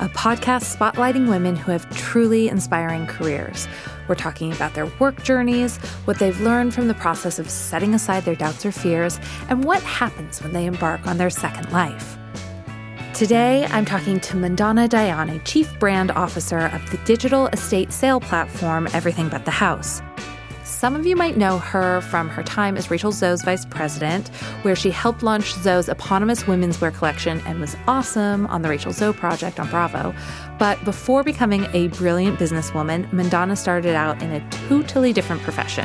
a podcast spotlighting women who have truly inspiring careers. We're talking about their work journeys, what they've learned from the process of setting aside their doubts or fears, and what happens when they embark on their second life. Today, I'm talking to Mandana Dayani, Chief Brand Officer of the digital estate sale platform Everything But the House. Some of you might know her from her time as Rachel Zoe's vice president, where she helped launch Zoe's eponymous women's wear collection and was awesome on the Rachel Zoe project on Bravo. But before becoming a brilliant businesswoman, Mandana started out in a totally different profession.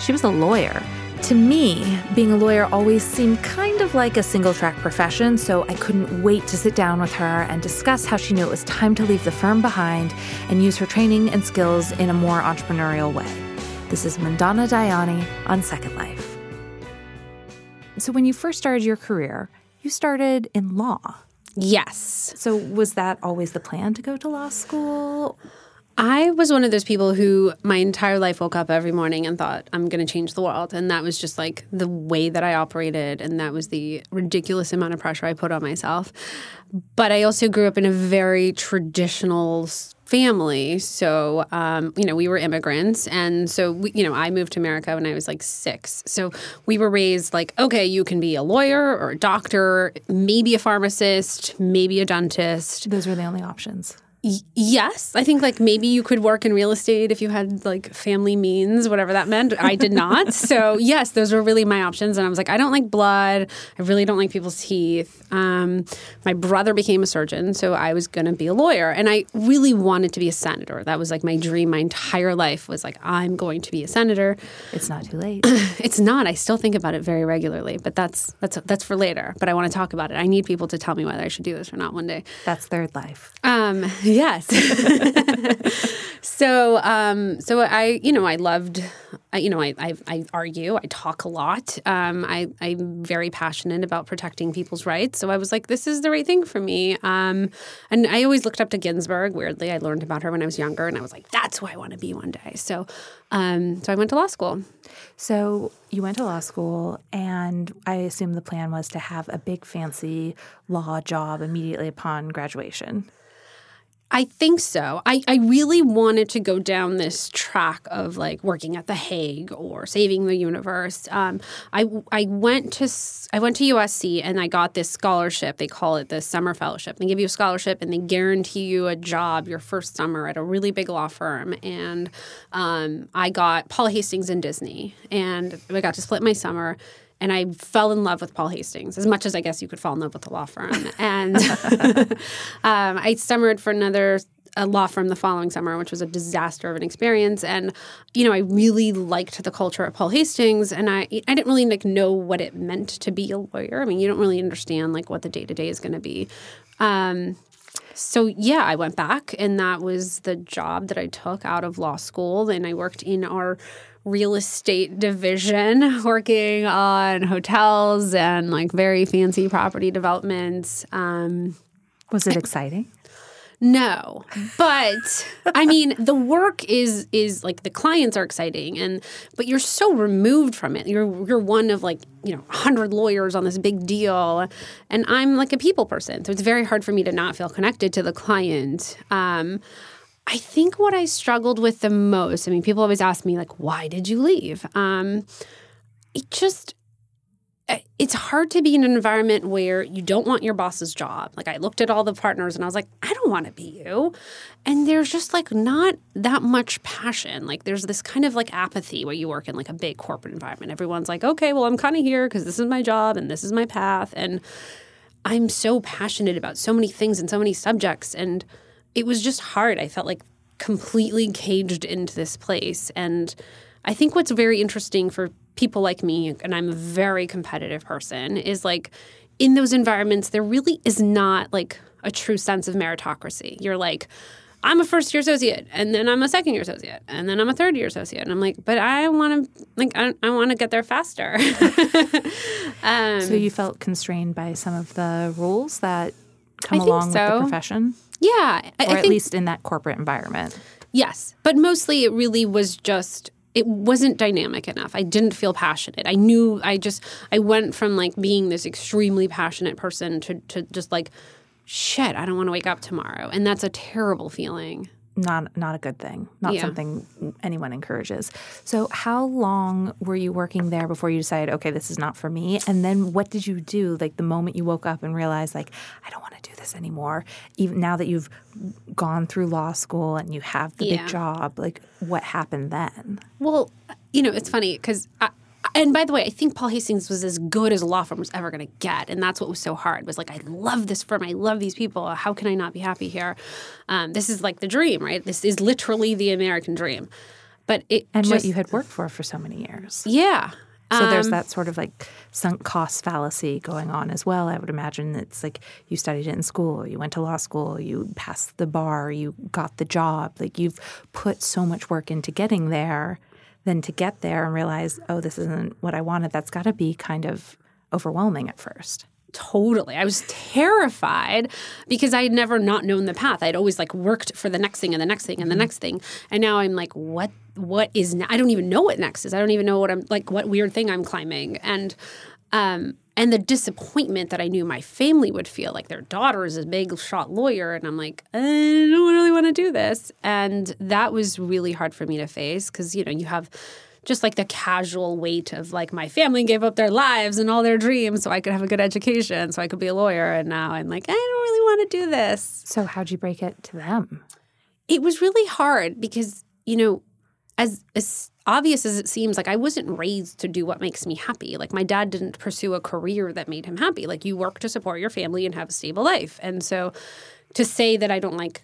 She was a lawyer. To me, being a lawyer always seemed kind of like a single track profession, so I couldn't wait to sit down with her and discuss how she knew it was time to leave the firm behind and use her training and skills in a more entrepreneurial way. This is Mandana Dayani on Second Life. So, when you first started your career, you started in law. Yes. So, was that always the plan to go to law school? I was one of those people who my entire life woke up every morning and thought, I'm going to change the world. And that was just like the way that I operated. And that was the ridiculous amount of pressure I put on myself. But I also grew up in a very traditional family. So, um, you know, we were immigrants. And so, we, you know, I moved to America when I was like six. So we were raised like, okay, you can be a lawyer or a doctor, maybe a pharmacist, maybe a dentist. Those were the only options. Y- yes, I think like maybe you could work in real estate if you had like family means, whatever that meant. I did not. so, yes, those were really my options. And I was like, I don't like blood. I really don't like people's teeth. Um, my brother became a surgeon, so I was going to be a lawyer. And I really wanted to be a senator. That was like my dream my entire life was like, I'm going to be a senator. It's not too late. it's not. I still think about it very regularly, but that's that's that's for later. But I want to talk about it. I need people to tell me whether I should do this or not one day. That's third life. Um, yes. so, um, so I, you know, I loved, I, you know, I, I, I argue, I talk a lot. Um, I, I'm very passionate about protecting people's rights. So I was like, this is the right thing for me. Um, and I always looked up to Ginsburg. Weirdly, I learned about her when I was younger, and I was like, that's who I want to be one day. So, um, so I went to law school. So you went to law school, and I assume the plan was to have a big, fancy law job immediately upon graduation. I think so. I, I really wanted to go down this track of like working at the Hague or saving the universe. Um, I I went to I went to USC and I got this scholarship. They call it the summer fellowship. They give you a scholarship and they guarantee you a job your first summer at a really big law firm. And um, I got Paul Hastings and Disney, and I got to split my summer and I fell in love with Paul Hastings as much as I guess you could fall in love with a law firm. And um, I summered for another a law firm the following summer, which was a disaster of an experience. And you know, I really liked the culture at Paul Hastings, and I I didn't really like know what it meant to be a lawyer. I mean, you don't really understand like what the day to day is going to be. Um, so yeah, I went back, and that was the job that I took out of law school. And I worked in our real estate division, working on hotels and like very fancy property developments. Um, Was it exciting? no, but I mean the work is is like the clients are exciting and but you're so removed from it. You're you're one of like, you know, 100 lawyers on this big deal and I'm like a people person. So it's very hard for me to not feel connected to the client. Um, I think what I struggled with the most, I mean, people always ask me, like, why did you leave? Um, it just, it's hard to be in an environment where you don't want your boss's job. Like, I looked at all the partners and I was like, I don't want to be you. And there's just like not that much passion. Like, there's this kind of like apathy where you work in like a big corporate environment. Everyone's like, okay, well, I'm kind of here because this is my job and this is my path. And I'm so passionate about so many things and so many subjects. And, it was just hard. I felt like completely caged into this place. And I think what's very interesting for people like me, and I'm a very competitive person, is like in those environments, there really is not like a true sense of meritocracy. You're like, I'm a first year associate, and then I'm a second year associate, and then I'm a third year associate, and I'm like, but I want to like I, I want to get there faster. um, so you felt constrained by some of the rules that come I along so. with the profession, yeah, I, or at think, least in that corporate environment. Yes, but mostly it really was just it wasn't dynamic enough. I didn't feel passionate. I knew I just I went from like being this extremely passionate person to to just like shit, I don't want to wake up tomorrow. And that's a terrible feeling. Not not a good thing. Not yeah. something anyone encourages. So how long were you working there before you decided, okay, this is not for me? And then what did you do like the moment you woke up and realized like I don't want to do this anymore? Even now that you've gone through law school and you have the yeah. big job, like what happened then? Well, you know, it's funny because and by the way, I think Paul Hastings was as good as a law firm was ever going to get, and that's what was so hard. Was like, I love this firm, I love these people. How can I not be happy here? Um, this is like the dream, right? This is literally the American dream. But it and just, what you had worked for for so many years. Yeah. So um, there's that sort of like sunk cost fallacy going on as well. I would imagine it's like you studied it in school, you went to law school, you passed the bar, you got the job. Like you've put so much work into getting there then to get there and realize, oh, this isn't what I wanted, that's got to be kind of overwhelming at first. Totally. I was terrified because I had never not known the path. I'd always like worked for the next thing and the next thing and the mm-hmm. next thing. And now I'm like, what what is ne- I don't even know what next is. I don't even know what I'm like what weird thing I'm climbing. And um and the disappointment that I knew my family would feel like their daughter is a big shot lawyer and I'm like I don't really want to do this and that was really hard for me to face because you know you have just like the casual weight of like my family gave up their lives and all their dreams so I could have a good education so I could be a lawyer and now I'm like I don't really want to do this. So how'd you break it to them? It was really hard because you know as as obvious as it seems, like I wasn't raised to do what makes me happy. Like my dad didn't pursue a career that made him happy. Like you work to support your family and have a stable life. And so to say that I don't like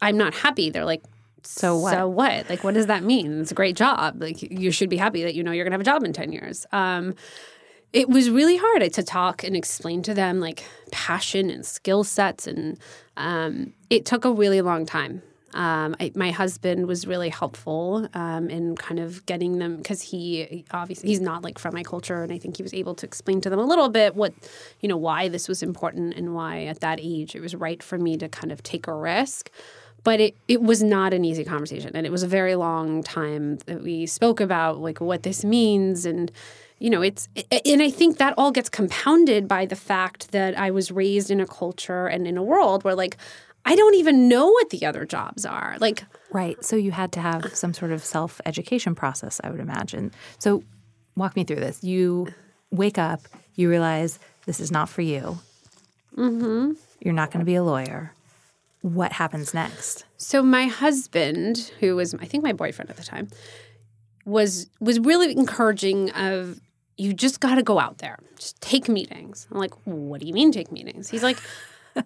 I'm not happy, they're like so what? So what? Like what does that mean? It's a great job. Like you should be happy that you know you're going to have a job in 10 years. Um, it was really hard to talk and explain to them like passion and skill sets and um, it took a really long time um, I, my husband was really helpful um, in kind of getting them because he obviously he's not like from my culture, and I think he was able to explain to them a little bit what you know why this was important and why at that age it was right for me to kind of take a risk. But it, it was not an easy conversation, and it was a very long time that we spoke about like what this means and you know it's and i think that all gets compounded by the fact that i was raised in a culture and in a world where like I don't even know what the other jobs are. Like Right. So you had to have some sort of self-education process, I would imagine. So walk me through this. You wake up, you realize this is not for you. Mm-hmm. You're not going to be a lawyer. What happens next? So my husband, who was I think my boyfriend at the time, was was really encouraging of you just got to go out there. Just take meetings. I'm like, what do you mean take meetings? He's like,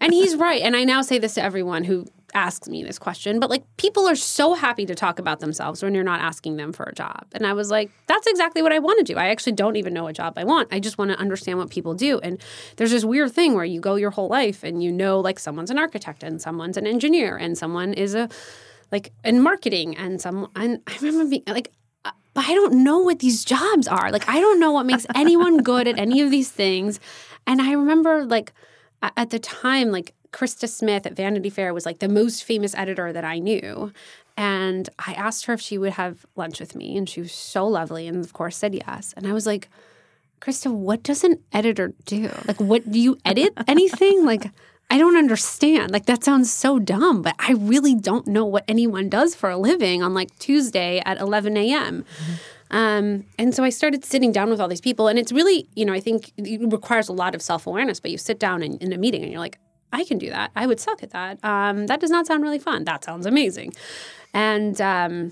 and he's right. And I now say this to everyone who asks me this question, but like people are so happy to talk about themselves when you're not asking them for a job. And I was like, that's exactly what I want to do. I actually don't even know what job I want. I just want to understand what people do. And there's this weird thing where you go your whole life and you know like someone's an architect and someone's an engineer and someone is a like in marketing and some and I remember being like uh, but I don't know what these jobs are. Like I don't know what makes anyone good at any of these things. And I remember like at the time, like Krista Smith at Vanity Fair was like the most famous editor that I knew. And I asked her if she would have lunch with me, and she was so lovely, and of course said yes. And I was like, Krista, what does an editor do? Like, what do you edit anything? like, I don't understand. Like, that sounds so dumb, but I really don't know what anyone does for a living on like Tuesday at 11 a.m. Mm-hmm. Um, and so I started sitting down with all these people, and it's really, you know, I think it requires a lot of self awareness. But you sit down in, in, a meeting, and you're like, I can do that. I would suck at that. Um, that does not sound really fun. That sounds amazing. And um,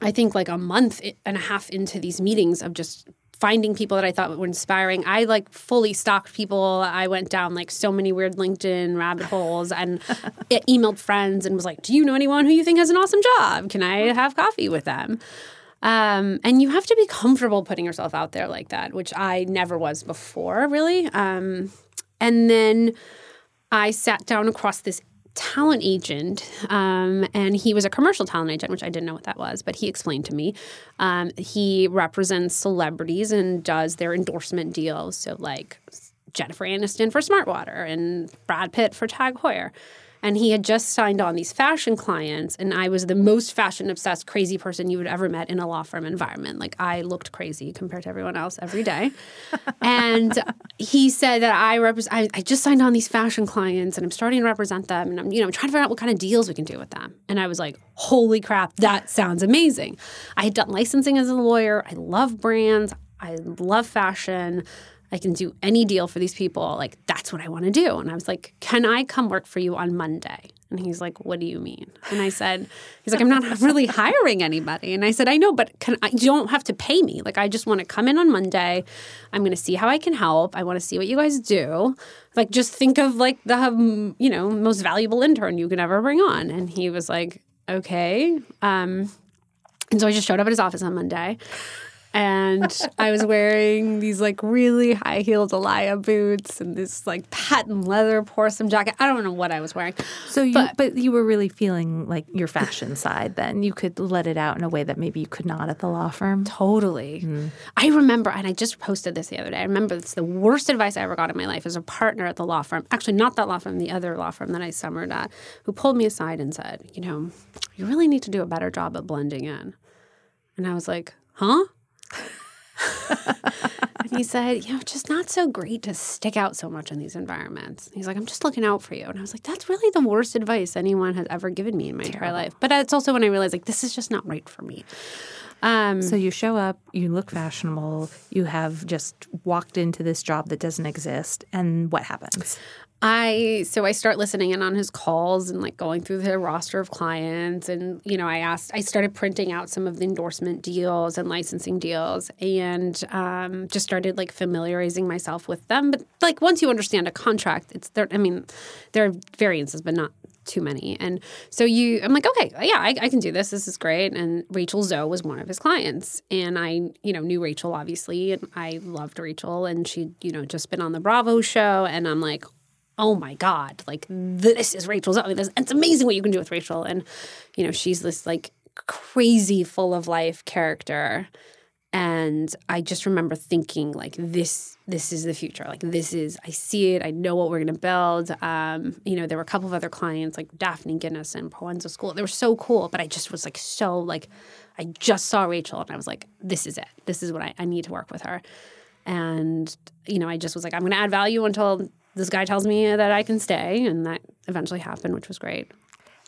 I think like a month and a half into these meetings of just finding people that I thought were inspiring. I like fully stalked people. I went down like so many weird LinkedIn rabbit holes and emailed friends and was like, "Do you know anyone who you think has an awesome job? Can I have coffee with them?" Um, and you have to be comfortable putting yourself out there like that, which I never was before, really. Um, and then I sat down across this talent agent, um, and he was a commercial talent agent, which I didn't know what that was, but he explained to me. Um, he represents celebrities and does their endorsement deals. So, like Jennifer Aniston for Smartwater and Brad Pitt for Tag Heuer. And he had just signed on these fashion clients, and I was the most fashion obsessed, crazy person you would ever met in a law firm environment. Like I looked crazy compared to everyone else every day. and he said that I represent. I, I just signed on these fashion clients, and I'm starting to represent them, and I'm you know trying to figure out what kind of deals we can do with them. And I was like, holy crap, that sounds amazing. I had done licensing as a lawyer. I love brands. I love fashion. I can do any deal for these people. Like, that's what I want to do. And I was like, Can I come work for you on Monday? And he's like, What do you mean? And I said, He's like, I'm not really hiring anybody. And I said, I know, but can I, you don't have to pay me. Like, I just want to come in on Monday. I'm going to see how I can help. I want to see what you guys do. Like, just think of like the, um, you know, most valuable intern you could ever bring on. And he was like, Okay. Um, and so I just showed up at his office on Monday and I was wearing these like really high heeled Alaïa boots and this like patent leather Prorsum jacket. I don't know what I was wearing. So you, but, but, you were really feeling like your fashion side. Then you could let it out in a way that maybe you could not at the law firm. Totally. Mm. I remember, and I just posted this the other day. I remember it's the worst advice I ever got in my life as a partner at the law firm. Actually, not that law firm, the other law firm that I summered at, who pulled me aside and said, "You know, you really need to do a better job at blending in." And I was like, "Huh?" and he said, you know, just not so great to stick out so much in these environments. He's like, I'm just looking out for you. And I was like, that's really the worst advice anyone has ever given me in my Terrible. entire life. But it's also when I realized, like, this is just not right for me. Um, so you show up, you look fashionable, you have just walked into this job that doesn't exist, and what happens? I so I start listening in on his calls and like going through the roster of clients and you know I asked I started printing out some of the endorsement deals and licensing deals and um, just started like familiarizing myself with them. But like once you understand a contract, it's there. I mean, there are variances, but not too many. And so you, I'm like, okay, yeah, I, I, can do this. This is great. And Rachel Zoe was one of his clients, and I, you know, knew Rachel obviously, and I loved Rachel, and she'd, you know, just been on the Bravo show, and I'm like, oh my god like this is rachel's it's amazing what you can do with rachel. And you know she's this like crazy full of life character. And i just remember thinking like this this is the future. Like this is i see it. I know what we're going to build. Um, you know there were a couple of other clients like daphne guinness and Proenza Schouler. They were so cool but i just was like so like i just saw rachel and i was like this is it. This is what i, I need to work with her. And you know i just was like i'm going to add value until this guy tells me that I can stay, and that eventually happened, which was great.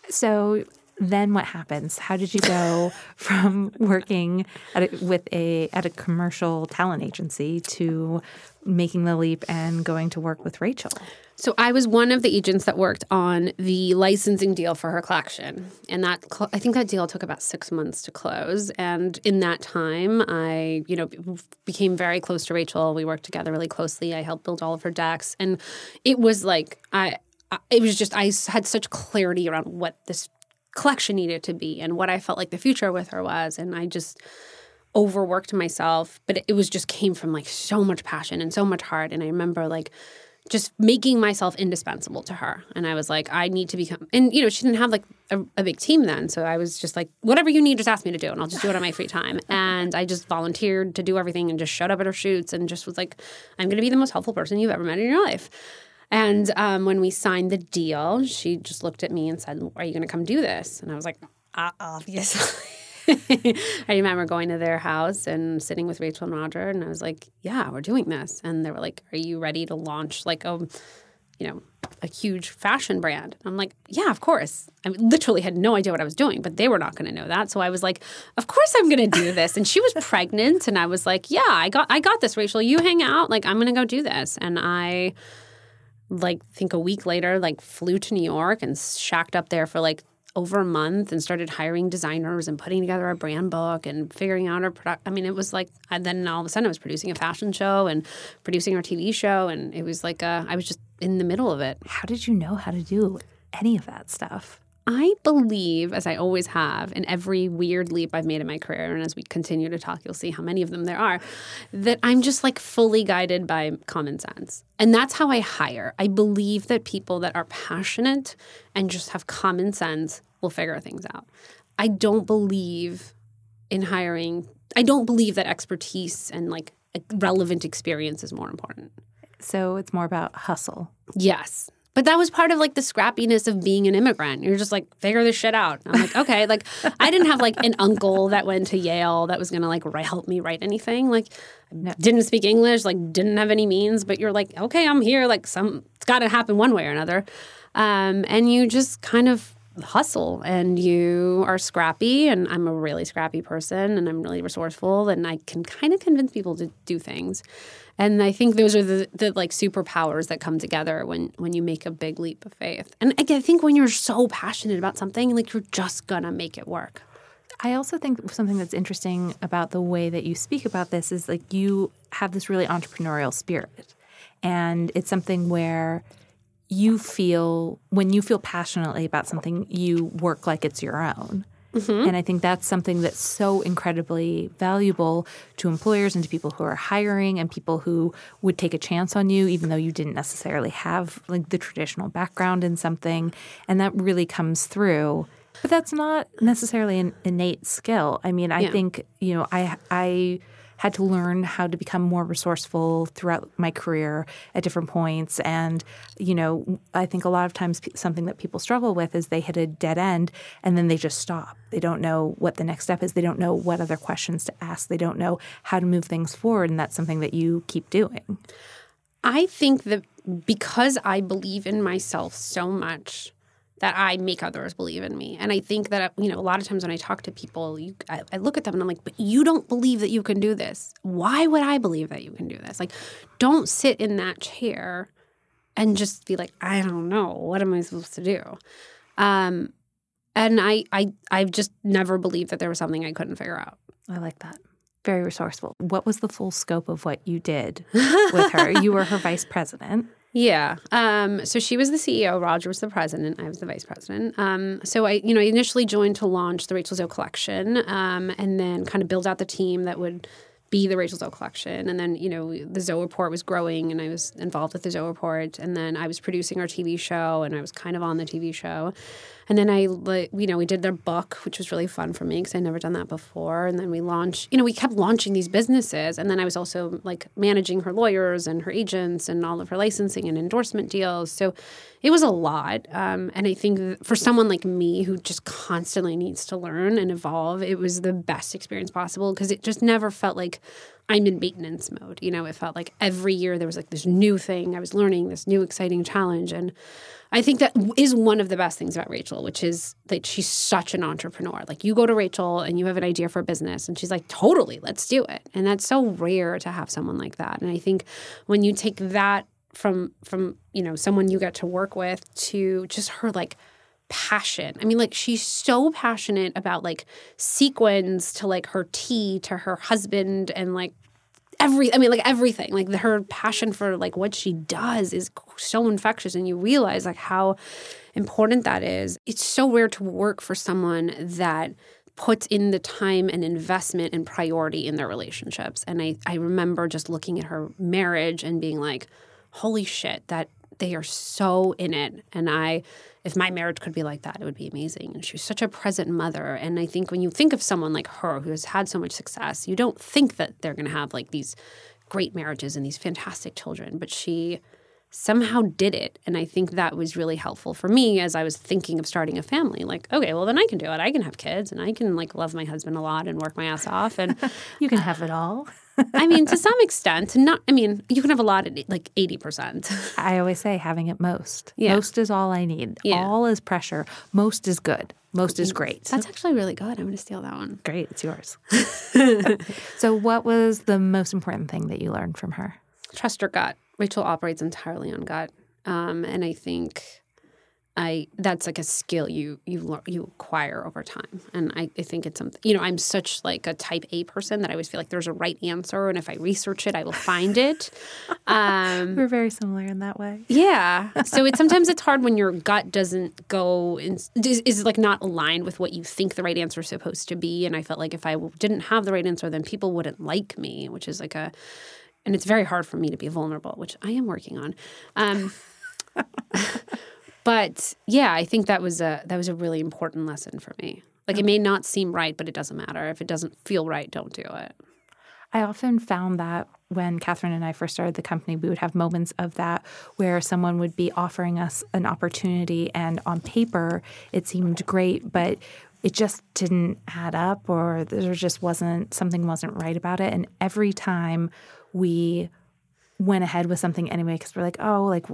So then what happens? How did you go from working a, with a at a commercial talent agency to making the leap and going to work with Rachel? So I was one of the agents that worked on the licensing deal for her collection, and that I think that deal took about six months to close. And in that time, I you know became very close to Rachel. We worked together really closely. I helped build all of her decks, and it was like I it was just I had such clarity around what this collection needed to be and what I felt like the future with her was, and I just overworked myself, but it was just came from like so much passion and so much heart. And I remember like just making myself indispensable to her. And I was like, I need to become, and you know, she didn't have like a, a, big team then. So I was just like, whatever you need, just ask me to do, and I'll just do it on my free time. And I just volunteered to do everything and just showed up at her shoots and just was like, I'm going to be the most helpful person you've ever met in your life. And um, when we signed the deal, she just looked at me and said, Are you going to come do this? And I was like, uh, Obviously. I remember going to their house and sitting with Rachel and Roger, and I was like, "Yeah, we're doing this." And they were like, "Are you ready to launch like a, you know, a huge fashion brand?" I'm like, "Yeah, of course." I literally had no idea what I was doing, but they were not going to know that, so I was like, "Of course I'm going to do this." And she was pregnant, and I was like, "Yeah, I got, I got this, Rachel. You hang out. Like, I'm going to go do this." And I like think a week later like flew to New York and shacked up there for like over a month and started hiring designers and putting together a brand book and figuring out our product. I mean, it was like, and then all of a sudden I was producing a fashion show and producing our TV show. And it was like, a, I was just in the middle of it. How did you know how to do any of that stuff? I believe, as I always have, in every weird leap I've made in my career, and as we continue to talk, you'll see how many of them there are, that I'm just like fully guided by common sense. And that's how I hire. I believe that people that are passionate and just have common sense will figure things out. I don't believe in hiring, I don't believe that expertise and like relevant experience is more important. So it's more about hustle. Yes. But that was part of like the scrappiness of being an immigrant. You're just like, figure this shit out. I'm like, okay. Like, I didn't have like an uncle that went to Yale that was gonna like help me write anything. Like, no. didn't speak English, like, didn't have any means. But you're like, okay, I'm here. Like, some it's got to happen one way or another. Um, and you just kind of hustle and you are scrappy and I'm a really scrappy person and I'm really resourceful and I can kind of convince people to do things. And I think those are the, the like superpowers that come together when when you make a big leap of faith. And I think when you're so passionate about something, like you're just gonna make it work. I also think something that's interesting about the way that you speak about this is like you have this really entrepreneurial spirit. And it's something where you feel when you feel passionately about something, you work like it's your own. Mm-hmm. And I think that's something that's so incredibly valuable to employers and to people who are hiring and people who would take a chance on you, even though you didn't necessarily have like the traditional background in something. And that really comes through. But that's not necessarily an innate skill. I mean, I yeah. think, you know, I I had to learn how to become more resourceful throughout my career at different points. And, you know, I think a lot of times something that people struggle with is they hit a dead end and then they just stop. They don't know what the next step is. They don't know what other questions to ask. They don't know how to move things forward. And that's something that you keep doing. I think that because I believe in myself so much, that I make others believe in me. And I think that, you know, a lot of times when I talk to people, you, I, I, look at them and I'm like, but you don't believe that you can do this. Why would I believe that you can do this? Like, don't sit in that chair and just be like, I don't know. What am I supposed to do? Um, and I, I, I've just never believed that there was something I couldn't figure out. I like that. Very resourceful. What was the full scope of what you did with her? you were her vice president. Yeah. Um, so she was the CEO. Roger was the president. I was the vice president. Um, so I, you know, initially joined to launch the Rachel Zoe collection, um, and then kind of build out the team that would be the Rachel Zoe collection. And then, you know, the Zoe Report was growing, and I was involved with the Zoe Report. And then I was producing our TV show, and I was kind of on the TV show. And then I, you know, we did their book, which was really fun for me because I'd never done that before. And then we launched, you know, we kept launching these businesses. And then I was also like managing her lawyers and her agents and all of her licensing and endorsement deals. So it was a lot. Um, and I think for someone like me who just constantly needs to learn and evolve, it was the best experience possible because it just never felt like I'm in maintenance mode. You know, it felt like every year there was like this new thing I was learning, this new exciting challenge. And I think that is one of the best things about Rachel, which is that she's such an entrepreneur. Like you go to Rachel and you have an idea for a business and she's like, totally, let's do it. And that's so rare to have someone like that. And I think when you take that from from, you know, someone you get to work with to just her like passion. I mean, like she's so passionate about like sequins to like her tea to her husband and like every i mean like everything like the, her passion for like what she does is so infectious and you realize like how important that is. It's so rare to work for someone that puts in the time and investment and priority in their relationships. And i i remember just looking at her marriage and being like holy shit that they are so in it and i if my marriage could be like that, it would be amazing. And she was such a present mother. And I think when you think of someone like her who has had so much success, you don't think that they're going to have like these great marriages and these fantastic children. But she somehow did it. And I think that was really helpful for me as I was thinking of starting a family. Like, okay, well, then I can do it. I can have kids and I can like love my husband a lot and work my ass off. And you can have it all. I mean, to some extent, not. I mean, you can have a lot at like eighty percent. I always say having it most. Yeah. Most is all I need. Yeah. All is pressure. Most is good. Most is great. That's actually really good. I'm going to steal that one. Great, it's yours. so, what was the most important thing that you learned from her? Trust your gut. Rachel operates entirely on gut, um, and I think I that's like a skill you you you acquire over time, and I, I think it's something you know I'm such like a type A person that I always feel like there's a right answer, and if I research it, I will find it. Um, We're very similar in that way. yeah, so it's sometimes it's hard when your gut doesn't go in, is, is like not aligned with what you think the right answer is supposed to be, and I felt like if I didn't have the right answer, then people wouldn't like me, which is like a and it's very hard for me to be vulnerable, which I am working on. Um, but yeah, I think that was a that was a really important lesson for me. Like it may not seem right, but it doesn't matter. If it doesn't feel right, don't do it. I often found that when Katherine and I first started the company, we would have moments of that where someone would be offering us an opportunity, and on paper, it seemed great, but it just didn't add up, or there just wasn't something wasn't right about it. And every time we went ahead with something anyway because we're like, oh, like,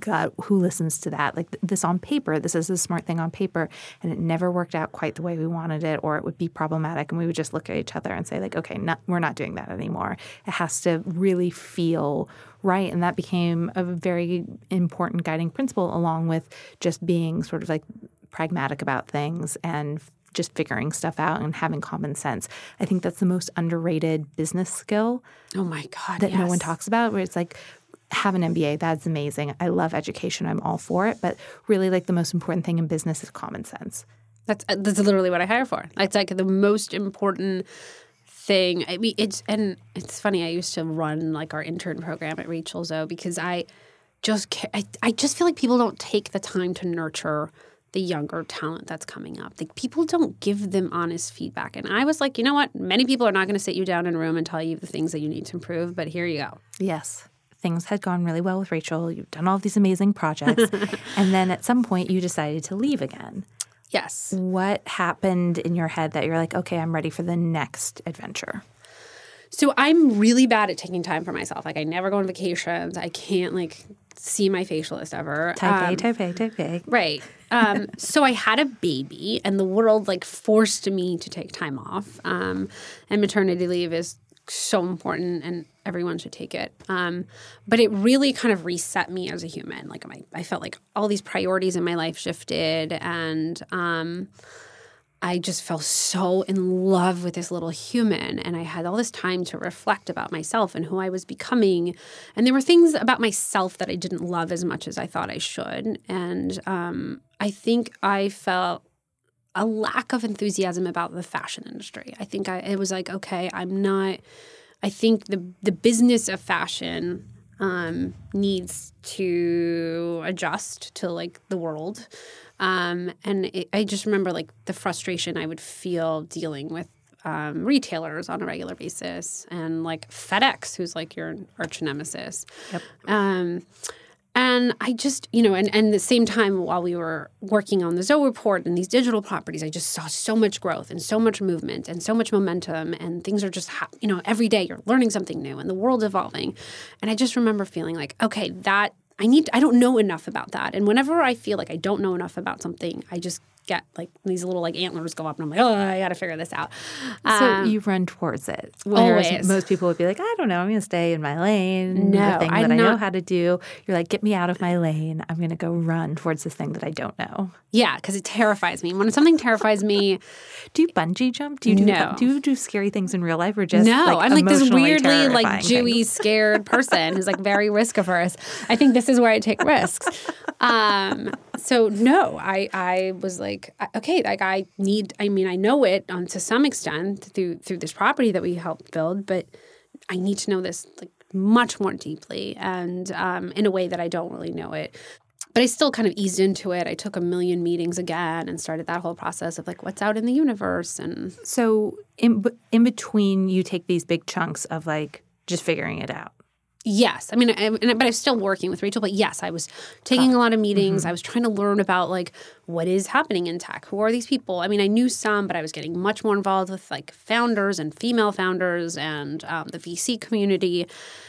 God, who listens to that? Like, this on paper, this is a smart thing on paper. And it never worked out quite the way we wanted it, or it would be problematic. And we would just look at each other and say, like, okay, not, we're not doing that anymore. It has to really feel right. And that became a very important guiding principle, along with just being sort of like pragmatic about things and just figuring stuff out and having common sense. I think that's the most underrated business skill Oh my god, that no one talks about where it's like have an MBA that's amazing. I love education. I'm all for it, but really like the most important thing in business is common sense. That's uh, that's literally what I hire for. It's like the most important thing. I mean, it's and it's funny. I used to run like our intern program at Rachel Zoe because I just I, I just feel like people don't take the time to nurture the younger talent that's coming up. Like people don't give them honest feedback. And I was like, you know what? Many people are not going to sit you down in a room and tell you the things that you need to improve. But here you go. Yes. Things had gone really well with Rachel. You've done all these amazing projects. and then at some point you decided to leave again. Yes. What happened in your head that you're like, okay, I'm ready for the next adventure? So I'm really bad at taking time for myself. Like I never go on vacations. I can't like see my facialist ever. Type Um, A, type A, type A. Right. Um, so I had a baby, and the world like forced me to take time off. Um, and maternity leave is so important, and everyone should take it. Um, but it really kind of reset me as a human. Like my, I felt like all these priorities in my life shifted, and um, I just fell so in love with this little human. And I had all this time to reflect about myself and who I was becoming. And there were things about myself that I didn't love as much as I thought I should. And um, I think I felt a lack of enthusiasm about the fashion industry. I think I, it was like, okay, I'm not, I think the, the business of fashion um, needs to adjust to like the world. Um, and it, I just remember like the frustration I would feel dealing with um, retailers on a regular basis and like FedEx, who's like your arch nemesis. Yep. Um, and I just, you know, and, and at the same time, while we were working on the Zoe report and these digital properties, I just saw so much growth and so much movement and so much momentum. And things are just, hap- you know, every day you're learning something new and the world's evolving. And I just remember feeling like, okay, that I need, I don't know enough about that. And whenever I feel like I don't know enough about something, I just get like these little like antlers go up and I'm like, oh, I got to figure this out. So Um, you run towards it. Whereas always. most people would be like, I don't know, I'm going to stay in my lane. No, the thing I'm that I know how to do. You're like, get me out of my lane. I'm going to go run towards this thing that I don't know. yeah, because it terrifies me. When something terrifies me, Do you bungee jump? Do you do No. do you do scary things in real life or just No, like, I'm like this weirdly like Jewy, scared person who's like very risk averse. I think this is where I take risks. Um, so no, I I was like, okay, like I need. I mean, I know it um, to some extent through through this property that we helped build, but I need to know this like much more deeply and um, in a way that I don't really know it. But I still kind of eased into it. I took a million meetings again and started that whole process of like what's out in the universe and So in in between, you take these big chunks of like just figuring it out. Yes, I mean, I, and- but I was still working with Rachel. But yes, I was taking a lot of meetings. I was trying to learn about like what is happening in tech. Who are these people? I mean, I knew some, but I was getting much more involved with like founders and female founders and um, the VC community,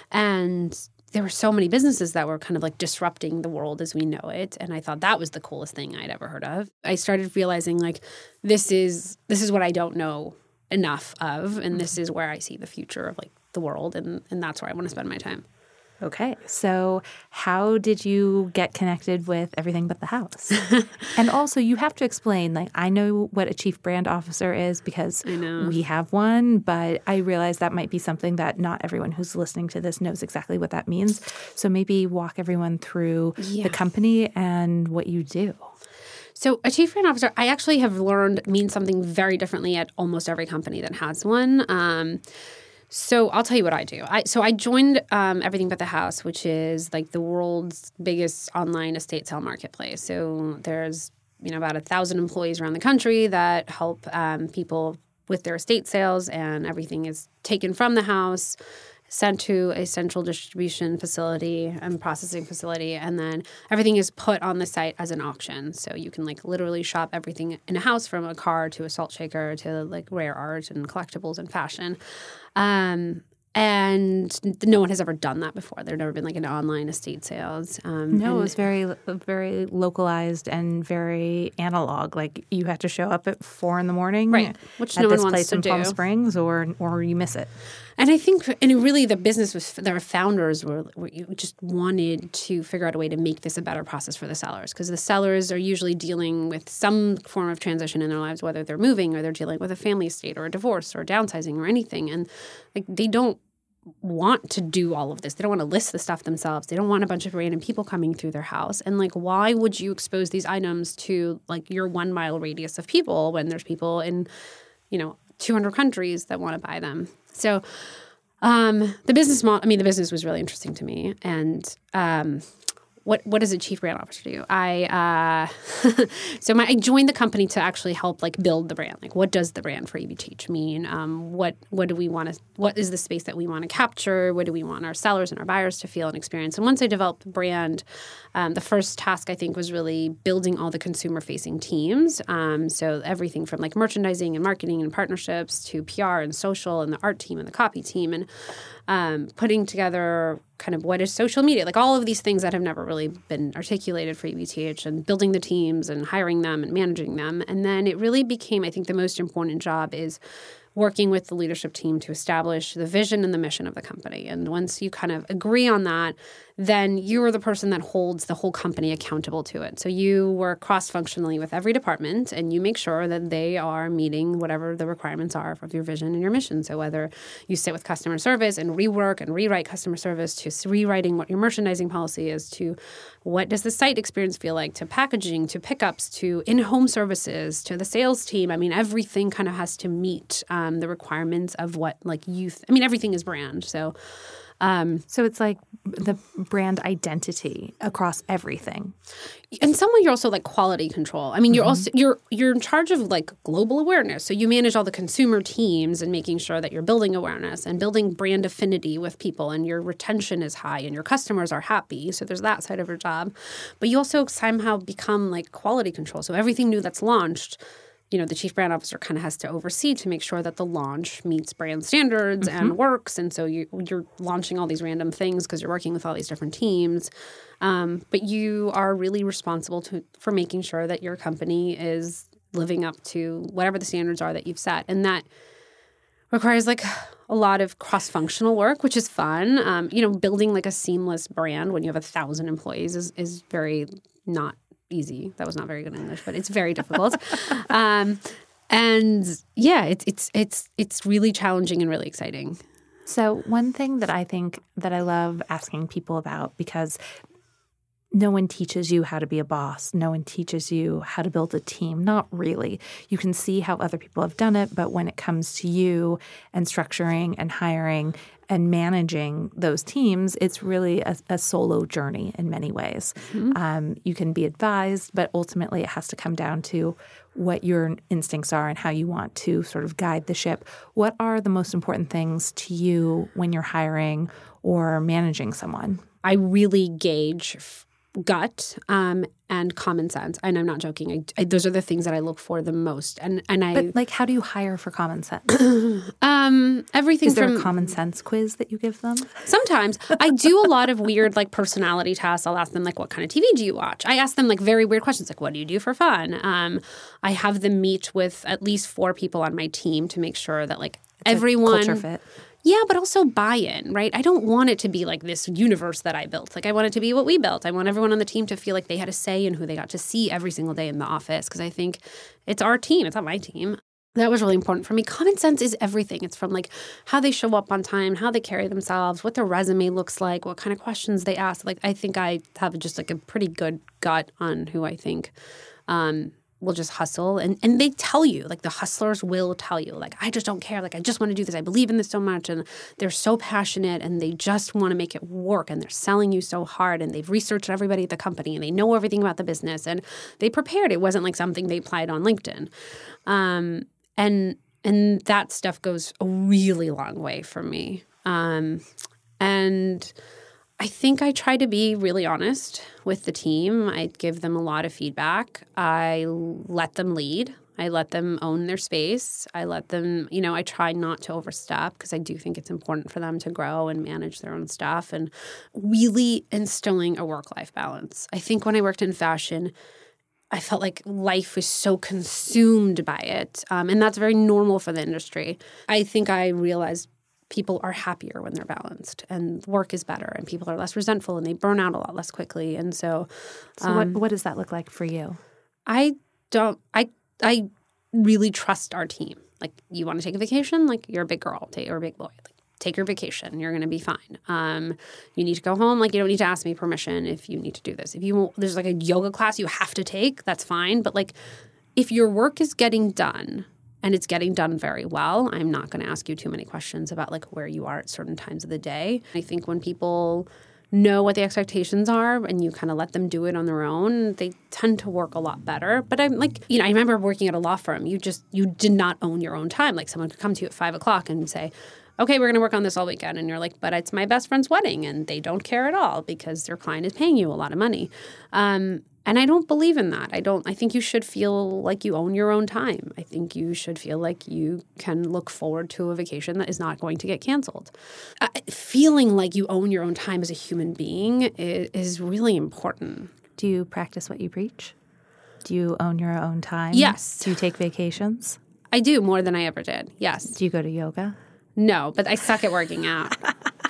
and there were so many businesses that were kind of like disrupting the world as we know it. And I thought that was the coolest thing I'd ever heard of. I started realizing like this is this is what I don't know enough of, and this is where I see the future of like the world, and and that's where I want to spend my time. Okay. So, how did you get connected with everything but the house? and also, you have to explain like, I know what a chief brand officer is because we have one, but I realize that might be something that not everyone who's listening to this knows exactly what that means. So, maybe walk everyone through Yeah. the company and what you do. So, a chief brand officer, I actually have learned means something very differently at almost every company that has one. Um, so, I'll tell you what I do. I so I joined um, Everything But the House, which is like the world's biggest online estate sale marketplace. So, there's you know about a thousand employees around the country that help um, people with their estate sales, and everything is taken from the house sent to a central distribution facility and processing facility and then everything is put on the site as an auction so you can like literally shop everything in a house from a car to a salt shaker to like rare art and collectibles and fashion um, and no one has ever done that before there've never been like an online estate sales um, No, it was very, very localized and very analog. Like you had to show up at four in the morning, Right, which at no one this wants place to in Palm. Springs, or or you miss it. And I think, and really, the business was their founders were, were just wanted to figure out a way to make this a better process for the sellers because the sellers are usually dealing with some form of transition in their lives, whether they're moving or they're dealing with a family estate or a divorce or downsizing or anything, and like they don't want to do all of this. They don't want to list the stuff themselves. They don't want a bunch of random people coming through their house. And like, why would you expose these items to like your one mile radius of people when there's people in, you know, 200 countries that want to buy them? So, um, the business model, I mean, the business was really interesting to me. And, um, what what does a chief brand officer do? I uh, so my, I joined the company to actually help like build the brand. Like, what does the brand for EBTH mean? Um, what what do we want to? What is the space that we want to capture? What do we want our sellers and our buyers to feel and experience? And once I developed the brand, um, the first task I think was really building all the consumer facing teams. Um, so everything from like merchandising and marketing and partnerships to PR and social and the art team and the copy team and um, putting together kind of what is social media, like all of these things that have never really been articulated for EBTH and building the teams and hiring them and managing them. And then it really became, I think, the most important job is working with the leadership team to establish the vision and the mission of the company. And once you kind of agree on that, then you are the person that holds the whole company accountable to it. So you work cross functionally with every department and you make sure that they are meeting whatever the requirements are of your vision and your mission. So whether you sit with customer service and rework and rewrite customer service to rewriting what your merchandising policy is to what does the site experience feel like to packaging to pickups to in-home services to the sales team i mean everything kind of has to meet um, the requirements of what like youth i mean everything is brand so Um, so it's like the brand identity across everything. in some way you're also like quality control. I mean you're mm-hmm. also you're you're in charge of like global awareness. So you manage all the consumer teams and making sure that you're building awareness and building brand affinity with people and your retention is high and your customers are happy. So there's that side of your job. But you also somehow become like quality control. So everything new that's launched you know the chief brand officer kind of has to oversee to make sure that the launch meets brand standards and works and so you, you're launching all these random things because you're working with all these different teams. Um, but you are really responsible to, for making sure that your company is living up to whatever the standards are that you've set and that requires like a lot of cross-functional work which is fun. Um, you know building like a seamless brand when you have a thousand employees is, is very not easy. That was not very good english but it's very difficult. Um, and yeah it's it's it's it's really challenging and really exciting. So one thing that I think that I love asking people about because no one teaches you how to be a boss. No one teaches you how to build a team. Not really. You can see how other people have done it, but when it comes to you and structuring and hiring and managing those teams, it's really a, a solo journey in many ways. Um, you can be advised, but ultimately it has to come down to what your instincts are and how you want to sort of guide the ship. What are the most important things to you when you're hiring or managing someone? I really gauge f- gut um, and common sense, and I'm not joking. I, I, those are the things that I look for the most, and and I But like, how do you hire for common sense? um everything Is there from a common sense quiz that you give them? Sometimes I do a lot of weird like personality tests. I'll ask them like, "What kind of TV do you watch?" I ask them like very weird questions, like, "What do you do for fun?" Um, I have them meet with at least four people on my team to make sure that like everyone Culture fit. Yeah, but also buy in, right? I don't want it to be like this universe that I built. Like, I want it to be what we built. I want everyone on the team to feel like they had a say in who they got to see every single day in the office because I think it's our team, it's not my team. That was really important for me. Common sense is everything. It's from like how they show up on time, how they carry themselves, what their resume looks like, what kind of questions they ask. Like, I think I have just like a pretty good gut on who I think um, will just hustle and, and they tell you like the hustlers will tell you like i just don't care. Like i just want to do this. I believe in this so much. And they're so passionate and they just want to make it work and they're selling you so hard and they've researched everybody at the company and they know everything about the business and they prepared. It wasn't like something they applied on linkedin. Um, and and that stuff goes a really long way for me. Um, and I think I try to be really honest with the team. I give them a lot of feedback. I let them lead. I let them own their space. I let them, you know, I try not to overstep because I do think it's important for them to grow and manage their own stuff and really instilling a work life balance. I think when I worked in fashion, I felt like life was so consumed by it. Um, and that's very normal for the industry. I think I realized people are happier when they're balanced and work is better and people are less resentful and they burn out a lot less quickly. And so so um, what, what does that look like for you? I don't i i really trust our team. Like you want to take a vacation? Like you're a big girl take, or a big boy. Like take your vacation. You're going to be fine. Um, you need to go home. Like you don't need to ask me permission if you need to do this. If you there's like a yoga class you have to take that's fine. But like if your work is getting done and it's getting done very well. I'm not going to ask you too many questions about like where you are at certain times of the day. I think when people know what the expectations are and you kind of let them do it on their own, they tend to work a lot better. But I'm like, you know, I remember working at a law firm. You just you did not own your own time. Like someone could come to you at five o'clock and say, okay, we're going to work on this all weekend. And you're like, but it's my best friend's wedding. And they don't care at all because their client is paying you a lot of money. Um, and I don't believe in that. I don't I think you should feel like you own your own time. I think you should feel like you can look forward to a vacation that is not going to get canceled. Uh, feeling like you own your own time as a human being is, is really important. Do you practice what you preach? Do you own your own time? Yes. Do you take vacations? I do more than I ever did. Yes. Do you go to yoga? No, but I suck at working out.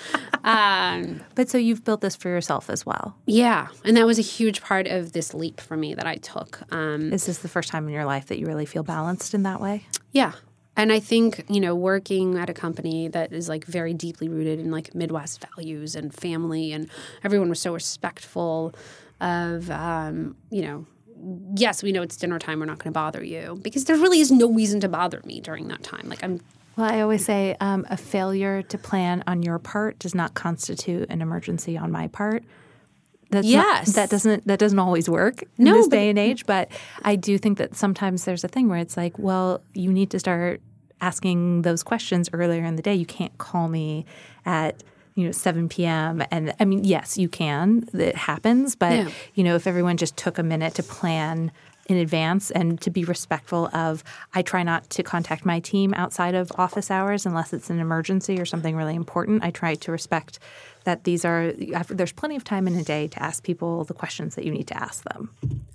Um, but so you've built this for yourself as well. Yeah. And that was a huge part of this leap for me that I took. Um, Is this the first time in your life that you really feel balanced in that way? Yeah. And I think, you know, working at a company that is like very deeply rooted in like Midwest values and family, and everyone was so respectful of, um, you know, yes, we know it's dinner time. We're not going to bother you because there really is no reason to bother me during that time. Like I'm well, I always say um, a failure to plan on your part does not constitute an emergency on my part. That's yes, not, that doesn't that doesn't always work in no, this day and age. But I do think that sometimes there's a thing where it's like, well, you need to start asking those questions earlier in the day. You can't call me at you know 7 p.m. and I mean, yes, you can. It happens, but yeah. you know, if everyone just took a minute to plan in advance and to be respectful of I try not to contact my team outside of office hours unless it's an emergency or something really important. I try to respect that these are there's plenty of time in a day to ask people the questions that you need to ask them.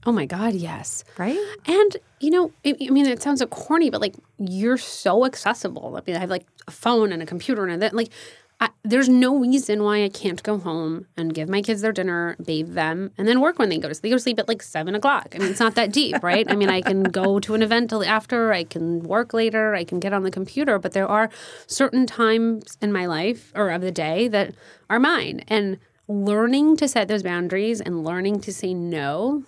Oh my god, yes. Right? And you know, I mean it sounds so corny but like you're so accessible. I mean I have like a phone and a computer and that like I, there's no reason why I can't go home and give my kids their dinner, bathe them, and then work when they go to sleep. They go to sleep at like seven o'clock. I mean, it's not that deep, right? I mean, I can go to an event till after, I can work later, I can get on the computer, but there are certain times in my life or of the day that are mine. And learning to set those boundaries and learning to say no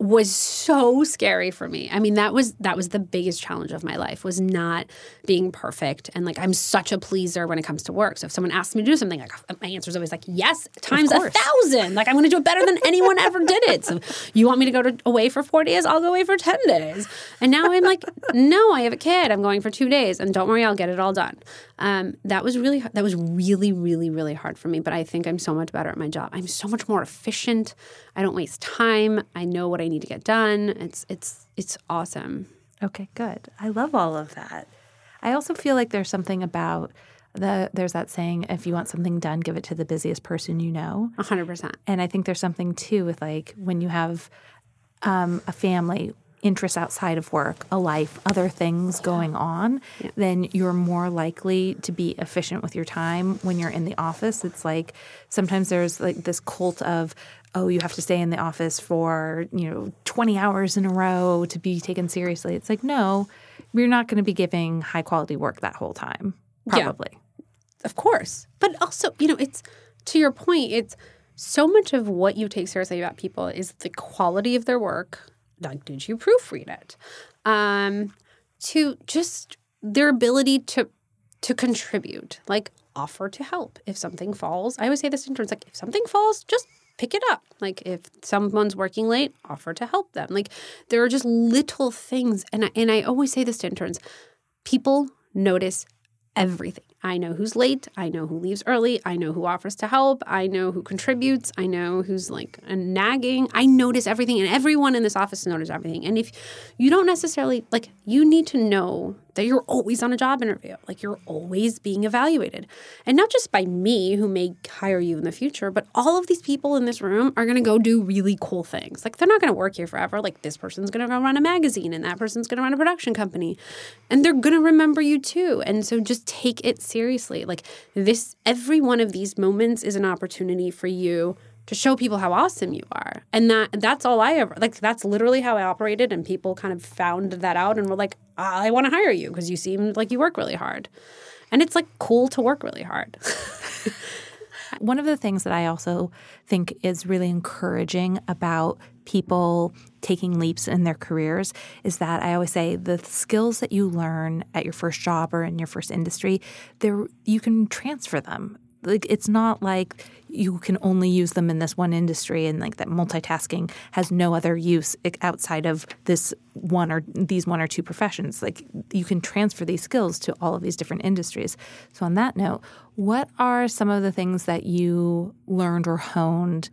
was so scary for me. I mean, that was that was the biggest challenge of my life was not being perfect and like I'm such a pleaser when it comes to work. So if someone asks me to do something, like my answer is always like yes times a thousand. Like I'm going to do it better than anyone ever did it. So you want me to go to, away for four days? I'll go away for ten days. And now I'm like, no, I have a kid. I'm going for two days, and don't worry, I'll get it all done. Um, that was really that was really really really hard for me. But I think I'm so much better at my job. I'm so much more efficient. I don't waste time. I know what I need to get done. It's it's it's awesome. Okay, good. I love all of that. I also feel like there's something about the there's that saying if you want something done, give it to the busiest person you know. hundred percent. And I think there's something too with like when you have um, a family interests outside of work, a life, other things going on, yeah. then you're more likely to be efficient with your time when you're in the office. It's like sometimes there's like this cult of oh, you have to stay in the office for, you know, 20 hours in a row to be taken seriously. It's like, no, we're not going to be giving high quality work that whole time. Probably. Yeah, of course. But also, you know, it's to your point, it's so much of what you take seriously about people is the quality of their work. Like, did you proofread it? Um, to just their ability to to contribute, like offer to help if something falls. I always say this in terms like if something falls, just pick it up. Like if someone's working late, offer to help them. Like there are just little things, and I, and I always say this to interns: people notice everything. I know who's late. I know who leaves early. I know who offers to help. I know who contributes. I know who's like nagging. I notice everything, and everyone in this office notices everything. And if you don't necessarily like, you need to know that you're always on a job interview. Like you're always being evaluated. And not just by me, who may hire you in the future, but all of these people in this room are to go do really cool things. Like they're not to work here forever. Like this person's to go run a magazine and that person's to run a production company. And they're to remember you too. And so just take it seriously. Like this, every one of these moments is an opportunity for you to show people how awesome you are. And that that's all I ever like that's literally how I operated and people kind of found that out and were like, "I want to hire you because you seem like you work really hard." And it's like cool to work really hard. One of the things that I also think is really encouraging about people taking leaps in their careers is that I always say the skills that you learn at your first job or in your first industry, there you can transfer them like it's not like you can only use them in this one industry and like that multitasking has no other use outside of this one or these one or two professions like you can transfer these skills to all of these different industries so on that note what are some of the things that you learned or honed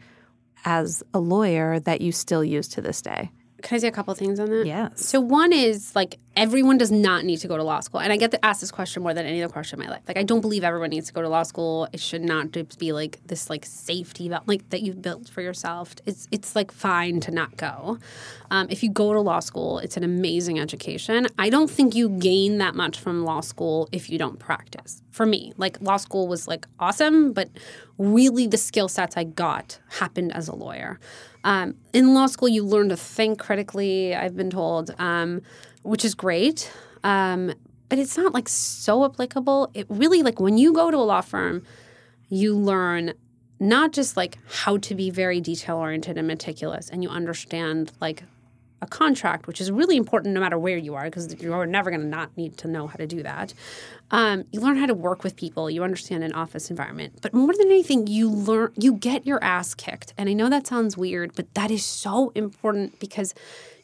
as a lawyer that you still use to this day can I say a couple things on that? Yes. So one is like everyone does not need to go to law school, and I get to ask this question more than any other question in my life. Like I don't believe everyone needs to go to law school. It should not be like this like safety belt like that you've built for yourself. It's it's like fine to not go. Um, if you go to law school, it's an amazing education. I don't think you gain that much from law school if you don't practice. For me, like law school was like awesome, but really the skill sets I got happened as a lawyer. Um, in law school, you learn to think critically, I've been told, um, which is great. Um, but it's not like so applicable. It really, like when you go to a law firm, you learn not just like how to be very detail oriented and meticulous, and you understand like a contract, which is really important no matter where you are, because you're never going to not need to know how to do that. Um, you learn how to work with people. You understand an office environment. But more than anything, you learn you get your ass kicked. And I know that sounds weird, but that is so important because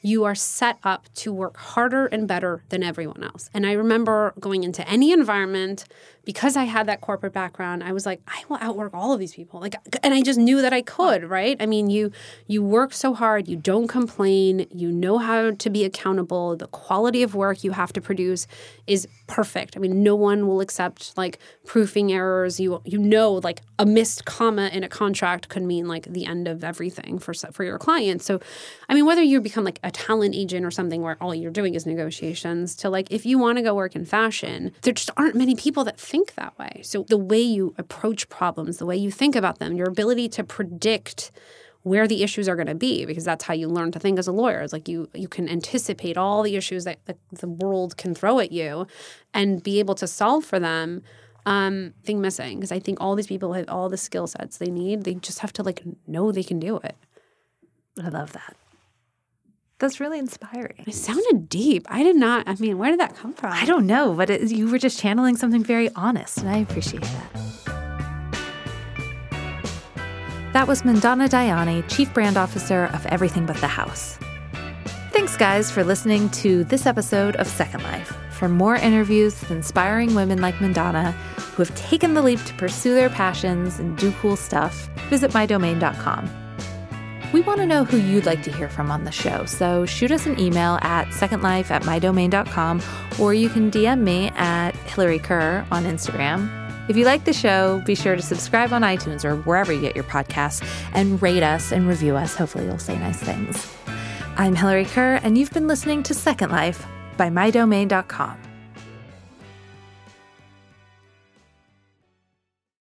you are set up to work harder and better than everyone else. And I remember going into any environment because I had that corporate background, I was like, I will outwork all of these people. Like and I just knew that I could, right? I mean, you you work so hard, you don't complain, you know how to be accountable. The quality of work you have to produce is perfect. I mean, no one will accept like proofing errors. You you know like a missed comma in a contract could mean like the end of everything for for your client. So, I mean, whether you become like a talent agent or something where all you're doing is negotiations to like if you want to go work in fashion, there just aren't many people that think think that way. So the way you approach problems, the way you think about them, your ability to predict where the issues are going to be because that's how you learn to think as a lawyer. It's like you you can anticipate all the issues that, the world can throw at you and be able to solve for them um, thing missing. Because i think all these people have all the skill sets they need. They just have to like know they can do it. I love that that's really inspiring. It sounded deep. I did not. I mean, where did that come from? I don't know, but it, you were just channeling something very honest, and I appreciate that. That was Mandana Dayani, Chief Brand Officer of Everything But the House. Thanks, guys, for listening to this episode of Second Life. For more interviews with inspiring women like Mandana who have taken the leap to pursue their passions and do cool stuff, visit mydomaine.com. We want to know who you'd like to hear from on the show, so shoot us an email at secondlife at mydomaine.com or you can DM me at Hillary Kerr on Instagram. If you like the show, be sure to subscribe on iTunes or wherever you get your podcasts and rate us and review us. Hopefully, you'll say nice things. I'm Hillary Kerr, and you've been listening to Second Life by MyDomaine.com.